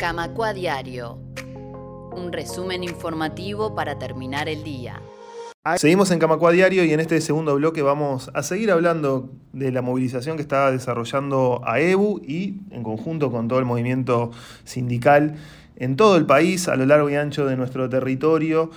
Camacua Diario. Un resumen informativo para terminar el día. Seguimos en Camacua Diario y en este segundo bloque vamos a seguir hablando de la movilización que está desarrollando AEBU y en conjunto con todo el movimiento sindical en todo el país, a lo largo y ancho de nuestro territorio,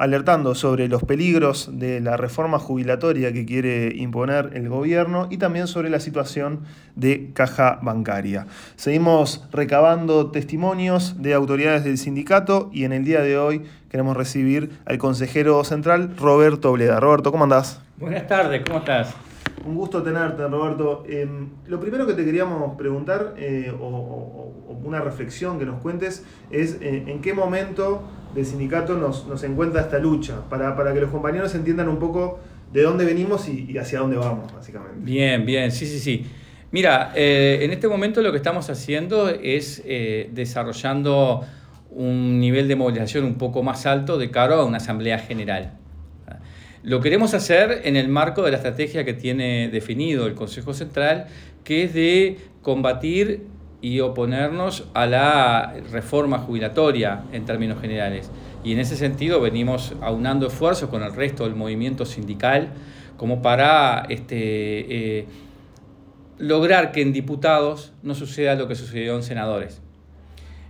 alertando sobre los peligros de la reforma jubilatoria que quiere imponer el gobierno y también sobre la situación de caja bancaria. Seguimos recabando testimonios de autoridades del sindicato y en el día de hoy queremos recibir al consejero central Roberto Bleda. Roberto, ¿cómo andás? Buenas tardes, ¿cómo estás? Un gusto tenerte, Roberto. Em, lo primero que te queríamos preguntar, eh, o, una reflexión que nos cuentes, es eh, en qué momento del sindicato nos, encuentra esta lucha, para, que los compañeros entiendan un poco de dónde venimos y, hacia dónde vamos, básicamente. Bien, bien, sí, sí, sí. Mira, eh, en este momento lo que estamos haciendo es desarrollando un nivel de movilización un poco más alto de cara a una asamblea general. Lo queremos hacer en el marco de la estrategia que tiene definido el Consejo Central, que es de combatir y oponernos a la reforma jubilatoria en términos generales. Y en ese sentido venimos aunando esfuerzos con el resto del movimiento sindical como para este, eh, lograr que en diputados no suceda lo que sucedió en senadores.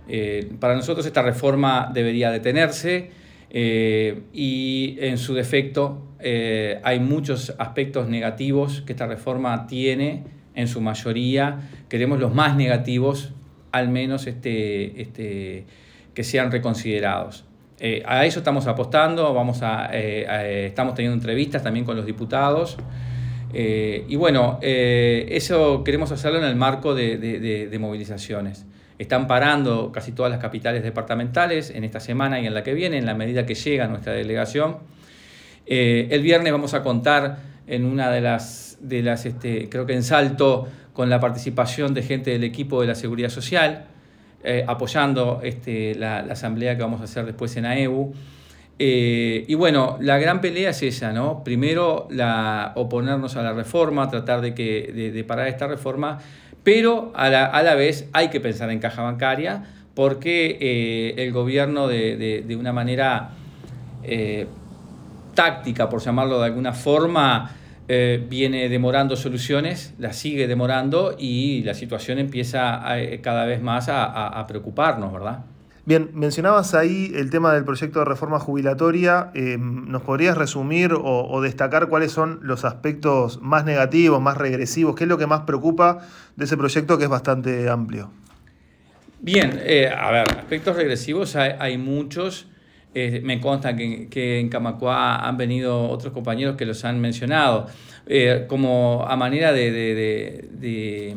Eh, para nosotros esta reforma debería detenerse eh, y en su defecto eh, hay muchos aspectos negativos que esta reforma tiene en su mayoría. Queremos los más negativos, al menos este, este, que sean reconsiderados. Eh, a eso estamos apostando, vamos a, estamos teniendo entrevistas también con los diputados. y bueno, eso queremos hacerlo en el marco de movilizaciones. Están parando casi todas las capitales departamentales en esta semana y en la que viene, en la medida que llega nuestra delegación. Eh, el viernes vamos a contar en una de las, de las este, creo que en Salto, con la participación de gente del equipo de la Seguridad Social, eh, apoyando este, la, asamblea que vamos a hacer después en AEBU. Eh, y bueno, la gran pelea es esa, ¿no? Primero, la, oponernos a la reforma, tratar de, que, de parar esta reforma, pero a la, vez hay que pensar en caja bancaria porque eh, el gobierno de, una manera eh, táctica, por llamarlo de alguna forma, eh, viene demorando soluciones, las sigue demorando y la situación empieza cada vez más a preocuparnos, ¿verdad? Bien, mencionabas ahí el tema del proyecto de reforma jubilatoria. Em, ¿Nos podrías resumir o, destacar cuáles son los aspectos más negativos, más regresivos? ¿Qué es lo que más preocupa de ese proyecto que es bastante amplio? Bien, eh, a ver, aspectos regresivos hay, muchos. Eh, me consta que, en Camacua han venido otros compañeros que los han mencionado. Eh, como a manera de, de,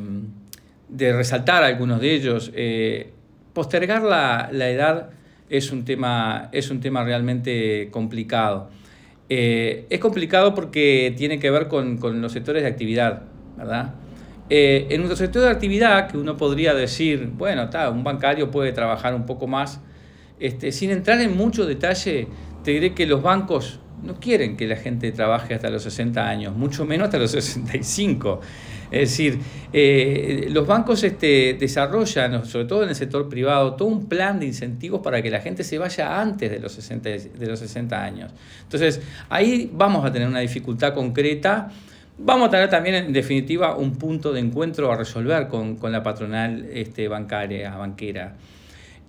de resaltar algunos de ellos, postergar la, edad es un tema, es un tema realmente complicado. Eh, es complicado porque tiene que ver con, los sectores de actividad, ¿verdad? Eh, en nuestro sector de actividad, que uno podría decir, bueno, un bancario puede trabajar un poco más, este, sin entrar en mucho detalle, te diré que los bancos no quieren que la gente trabaje hasta los 60 años, mucho menos hasta los 65. Es decir, eh, los bancos este, desarrollan, sobre todo en el sector privado, todo un plan de incentivos para que la gente se vaya antes de los 60, de los 60 años. Entonces, ahí vamos a tener una dificultad concreta. Vamos a tener también, en definitiva, un punto de encuentro a resolver con, la patronal este, bancaria, banquera.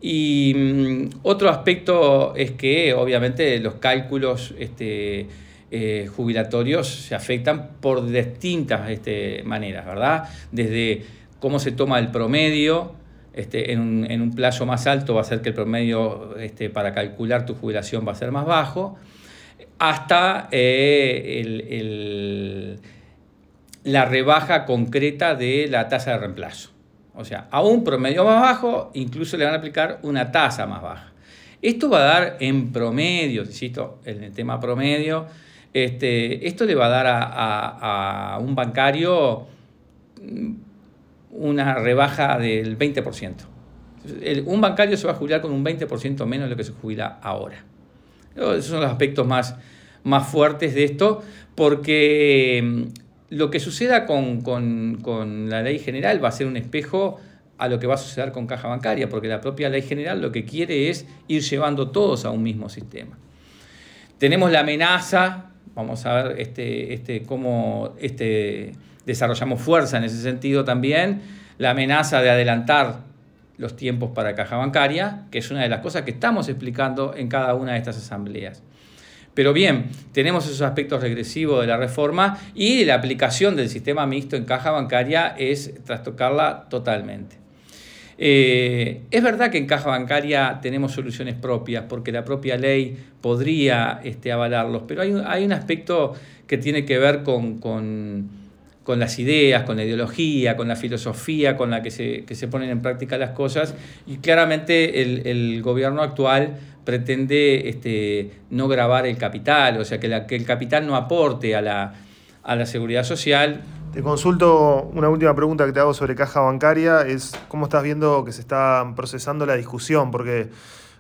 Y mm, otro aspecto es que, obviamente, los cálculos este, eh, jubilatorios se afectan por distintas este, maneras, ¿verdad? Desde cómo se toma el promedio, este, en, un, plazo más alto va a ser que el promedio este, para calcular tu jubilación va a ser más bajo, hasta eh, la rebaja concreta de la tasa de reemplazo. O sea, a un promedio más bajo, incluso le van a aplicar una tasa más baja. Esto va a dar en promedio, insisto, en el tema promedio, este, esto le va a dar a, un bancario una rebaja del 20%. un bancario se va a jubilar con un 20% menos de lo que se jubila ahora. Esos son los aspectos más, más fuertes de esto, porque mm, lo que suceda con, la ley general va a ser un espejo a lo que va a suceder con caja bancaria, porque la propia ley general lo que quiere es ir llevando todos a un mismo sistema. Tenemos la amenaza, vamos a ver este, este, cómo este, desarrollamos fuerza en ese sentido también, la amenaza de adelantar los tiempos para caja bancaria, que es una de las cosas que estamos explicando en cada una de estas asambleas. Pero bien, tenemos esos aspectos regresivos de la reforma y la aplicación del sistema mixto en caja bancaria es trastocarla totalmente. Eh, es verdad que en caja bancaria tenemos soluciones propias porque la propia ley podría este, avalarlos, pero hay, hay, un aspecto que tiene que ver con, con, con, las ideas, con la ideología, con la filosofía con la que se, que se ponen en práctica las cosas y claramente el, el gobierno actual pretende este, no grabar el capital, o sea, que, la, que el capital no aporte a la, a la seguridad social. Te consulto una última pregunta que te hago sobre caja bancaria, es cómo estás viendo que se está procesando la discusión, porque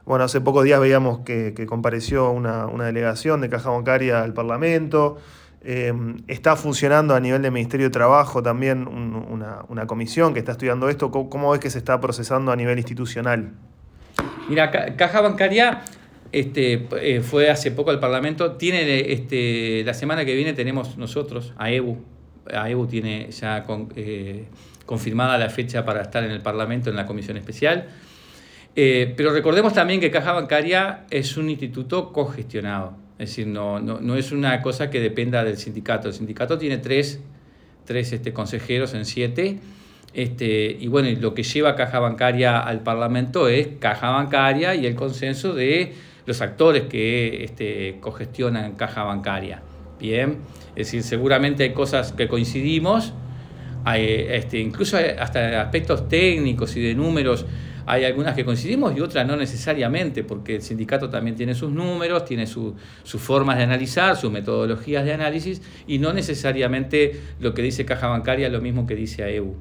bueno, hace pocos días veíamos que, compareció una, delegación de caja bancaria al Parlamento, em, está funcionando a nivel del Ministerio de Trabajo también una, una, comisión que está estudiando esto, ¿Cómo, ¿cómo ves que se está procesando a nivel institucional? Mira, Caja Bancaria este, eh, fue hace poco al Parlamento. Tiene este, la semana que viene tenemos nosotros a EBU. A EBU tiene ya eh, confirmada la fecha para estar en el Parlamento en la comisión especial. Eh, pero recordemos también que Caja Bancaria es un instituto cogestionado. Es decir, no, no, es una cosa que dependa del sindicato. El sindicato tiene tres, tres este, consejeros en siete este, y bueno, lo que lleva Caja Bancaria al Parlamento es Caja Bancaria y el consenso de los actores que este, cogestionan Caja Bancaria. Bien, es decir, seguramente hay cosas que coincidimos, hay, este, incluso hasta aspectos técnicos y de números, hay algunas que coincidimos y otras no necesariamente, porque el sindicato también tiene sus números, tiene sus formas de analizar, sus metodologías de análisis, y no necesariamente lo que dice Caja Bancaria es lo mismo que dice AEU.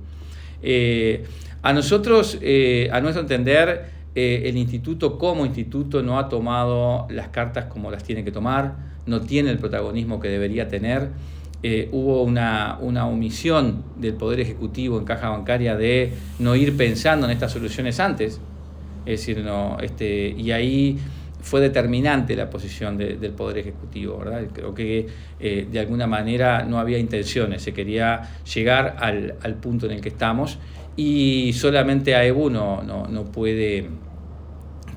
Eh, a nosotros, eh, a nuestro entender, eh, el instituto como instituto no ha tomado las cartas como las tiene que tomar, no tiene el protagonismo que debería tener. hubo una, omisión del Poder Ejecutivo en caja bancaria de no ir pensando en estas soluciones antes. Es decir, no, este, y ahí fue determinante la posición del Poder Ejecutivo, ¿verdad? Creo que eh, de alguna manera no había intenciones, se quería llegar al, punto en el que estamos y solamente AEBU no, no, puede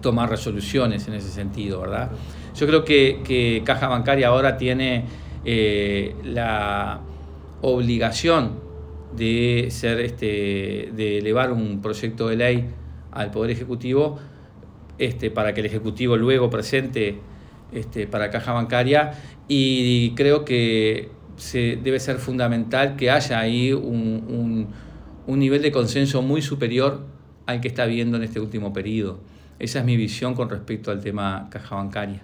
tomar resoluciones en ese sentido, ¿verdad? Yo creo que, Caja Bancaria ahora tiene eh, la obligación de ser este, de elevar un proyecto de ley al Poder Ejecutivo este, para que el Ejecutivo luego presente este, para caja bancaria y creo que se, debe ser fundamental que haya ahí un, nivel de consenso muy superior al que está habiendo en este último periodo. Esa es mi visión con respecto al tema caja bancaria.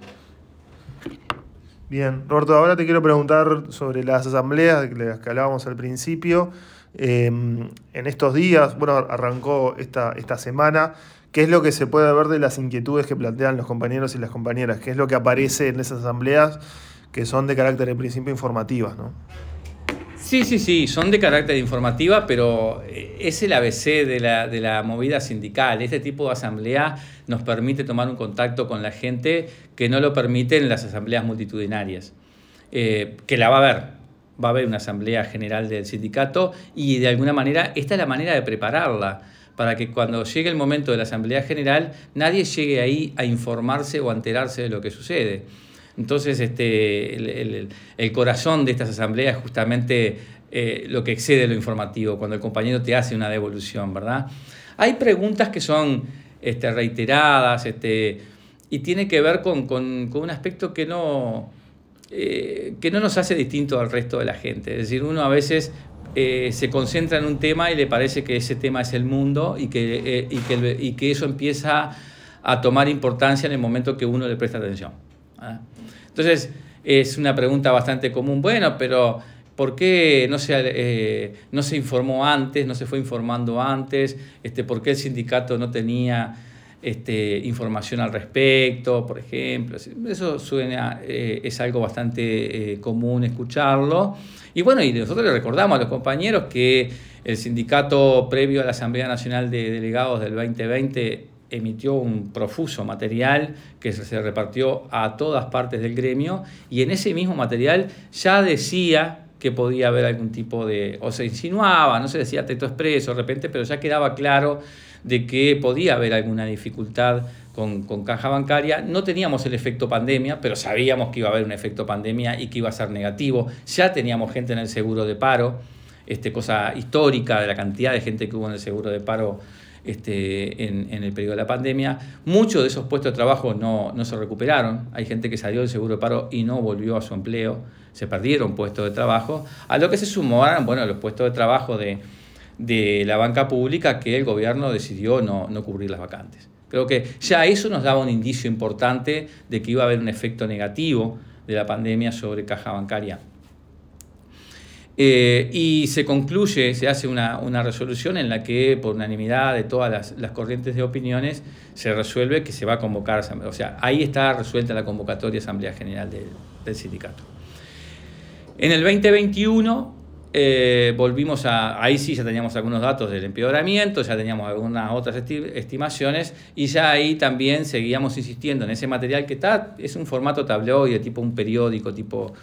Bien, Roberto, ahora te quiero preguntar sobre las asambleas de las que hablábamos al principio. Eh, en estos días, bueno, arrancó esta, esta semana ¿Qué es lo que se puede ver de las inquietudes que plantean los compañeros y las compañeras? ¿Qué es lo que aparece en esas asambleas que son de carácter en principio informativas? ¿no? Sí, sí, sí, son de carácter informativa, pero eh, es el ABC de la, de la movida sindical. Este tipo de asamblea nos permite tomar un contacto con la gente que no lo permiten las asambleas multitudinarias, eh, que la va a haber, va a haber una asamblea general del sindicato y de alguna manera esta es la manera de prepararla para que cuando llegue el momento de la Asamblea General nadie llegue ahí a informarse o a enterarse de lo que sucede. Entonces, este, el, corazón de estas asambleas es justamente eh, lo que excede lo informativo, cuando el compañero te hace una devolución, ¿verdad? Hay preguntas que son este, reiteradas este, y tiene que ver con, un aspecto que no, eh, que no nos hace distinto al resto de la gente. Es decir, uno a veces eh, se concentra en un tema y le parece que ese tema es el mundo y que, y que, y que eso empieza a tomar importancia en el momento que uno le presta atención. ¿ah? Entonces, es una pregunta bastante común. Bueno, pero ¿por qué no se, eh, no se informó antes, no se fue informando antes? Este, ¿Por qué el sindicato no tenía este, información al respecto, por ejemplo? Eso suena, es algo bastante común escucharlo Y bueno, y nosotros le recordamos a los compañeros que el sindicato previo a la Asamblea Nacional de Delegados del 2020 emitió un profuso material que se repartió a todas partes del gremio y en ese mismo material ya decía que podía haber algún tipo de, o se insinuaba, no se decía texto expreso de repente, pero ya quedaba claro de que podía haber alguna dificultad con, con, caja bancaria. No teníamos el efecto pandemia, pero sabíamos que iba a haber un efecto pandemia y que iba a ser negativo. Ya teníamos gente en el seguro de paro, este, cosa histórica de la cantidad de gente que hubo en el seguro de paro este, en, el periodo de la pandemia. Muchos de esos puestos de trabajo no, no, se recuperaron. Hay gente que salió del seguro de paro y no volvió a su empleo. Se perdieron puestos de trabajo. A lo que se sumaron bueno, los puestos de trabajo de, de la banca pública que el gobierno decidió no, no cubrir las vacantes. Creo que ya eso nos daba un indicio importante de que iba a haber un efecto negativo de la pandemia sobre caja bancaria. Eh, y se concluye, se hace una, una, resolución en la que, por unanimidad de todas las, las, corrientes de opiniones, se resuelve que se va a convocar, o sea, ahí está resuelta la convocatoria Asamblea General del, del sindicato. En el 2021 eh, volvimos a, ahí sí ya teníamos algunos datos del empeoramiento, ya teníamos algunas otras estimaciones y ya ahí también seguíamos insistiendo en ese material que está, es un formato tabloide, tipo un periódico, tipo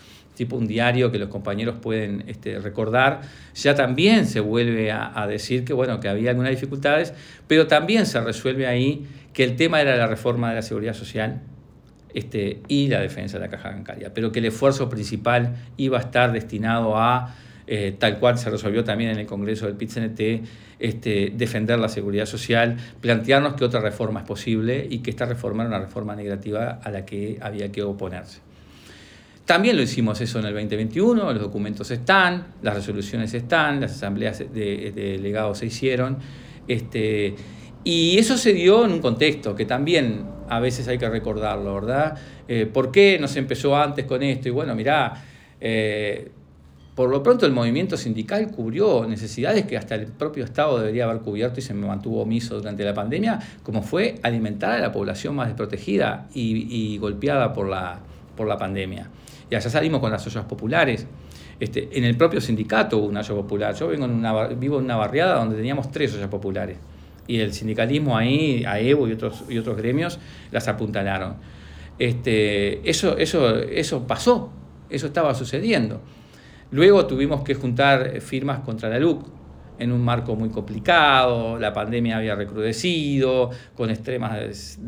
tipo un diario que los compañeros pueden este, recordar, ya también se vuelve a, decir que, bueno, que había algunas dificultades, pero también se resuelve ahí que el tema era la reforma de la seguridad social este, y la defensa de la caja bancaria, pero que el esfuerzo principal iba a estar destinado a, eh, tal cual se resolvió también en el Congreso del pit este, defender la seguridad social, plantearnos que otra reforma es posible y que esta reforma era una reforma negativa a la que había que oponerse. También lo hicimos eso en el 2021, los documentos están, las resoluciones están, las asambleas de, delegados se hicieron. Este, y eso se dio en un contexto que también a veces hay que recordarlo, ¿verdad? Eh, ¿Por qué no se empezó antes con esto? Y bueno, mirá, eh, por lo pronto el movimiento sindical cubrió necesidades que hasta el propio Estado debería haber cubierto y se mantuvo omiso durante la pandemia, como fue alimentar a la población más desprotegida y, golpeada por la, por la pandemia. Y allá salimos con las ollas populares. Este, en el propio sindicato hubo una olla popular. Yo vengo en una, vivo en una barriada donde teníamos tres ollas populares. Y el sindicalismo ahí, a Evo y otros, y otros gremios, las apuntalaron. Este, eso, eso, eso pasó, eso estaba sucediendo. Luego tuvimos que juntar firmas contra la LUC, en un marco muy complicado, la pandemia había recrudecido, con extremas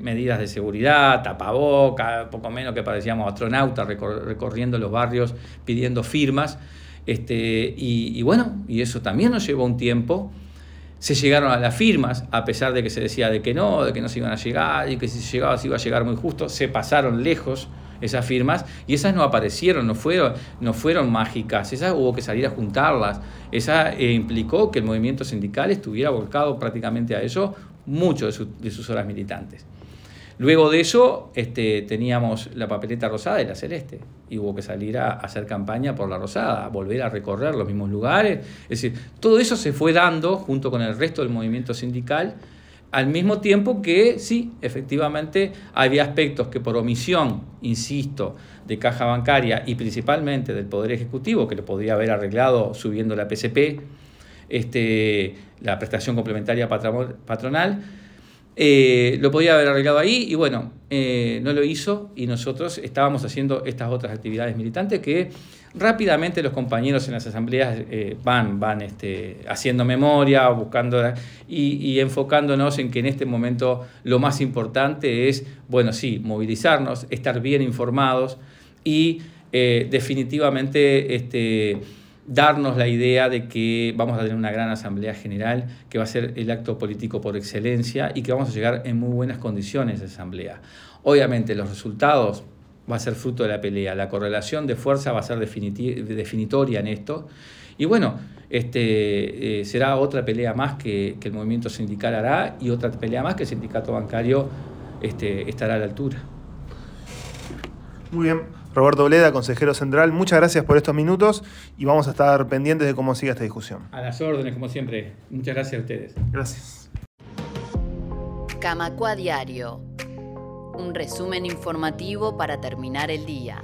medidas de seguridad, tapaboca, poco menos que parecíamos astronautas recorriendo los barrios pidiendo firmas. Este, y, bueno, y eso también nos llevó un tiempo. Se llegaron a las firmas, a pesar de que se decía de que no, de que no se iban a llegar y que si se llegaba se iba a llegar muy justo, se pasaron lejos esas firmas y esas no aparecieron, no fueron, no fueron mágicas, esas hubo que salir a juntarlas. Esa eh, implicó que el movimiento sindical estuviera volcado prácticamente a eso mucho de, sus horas militantes. Luego de eso este, teníamos la papeleta rosada y la celeste, y hubo que salir a, hacer campaña por la rosada, volver a recorrer los mismos lugares. Es decir, todo eso se fue dando junto con el resto del movimiento sindical al mismo tiempo que sí, efectivamente, había aspectos que por omisión, insisto, de caja bancaria y principalmente del Poder Ejecutivo, que lo podría haber arreglado subiendo la PCP, este, la prestación complementaria patronal, eh, lo podía haber arreglado ahí y bueno, eh, no lo hizo y nosotros estábamos haciendo estas otras actividades militantes que rápidamente los compañeros en las asambleas eh, van, van este, haciendo memoria, buscando y, enfocándonos en que en este momento lo más importante es, bueno, sí, movilizarnos, estar bien informados y eh, definitivamente este, darnos la idea de que vamos a tener una gran asamblea general, que va a ser el acto político por excelencia y que vamos a llegar en muy buenas condiciones de asamblea. Obviamente los resultados va a ser fruto de la pelea. La correlación de fuerza va a ser definitoria en esto. Y bueno, este, eh, será otra pelea más que, el movimiento sindical hará y otra pelea más que el sindicato bancario este, estará a la altura. Muy bien. Roberto Bleda, consejero central, muchas gracias por estos minutos y vamos a estar pendientes de cómo siga esta discusión. A las órdenes, como siempre. Muchas gracias a ustedes. Gracias. Camacua Diario un resumen informativo para terminar el día.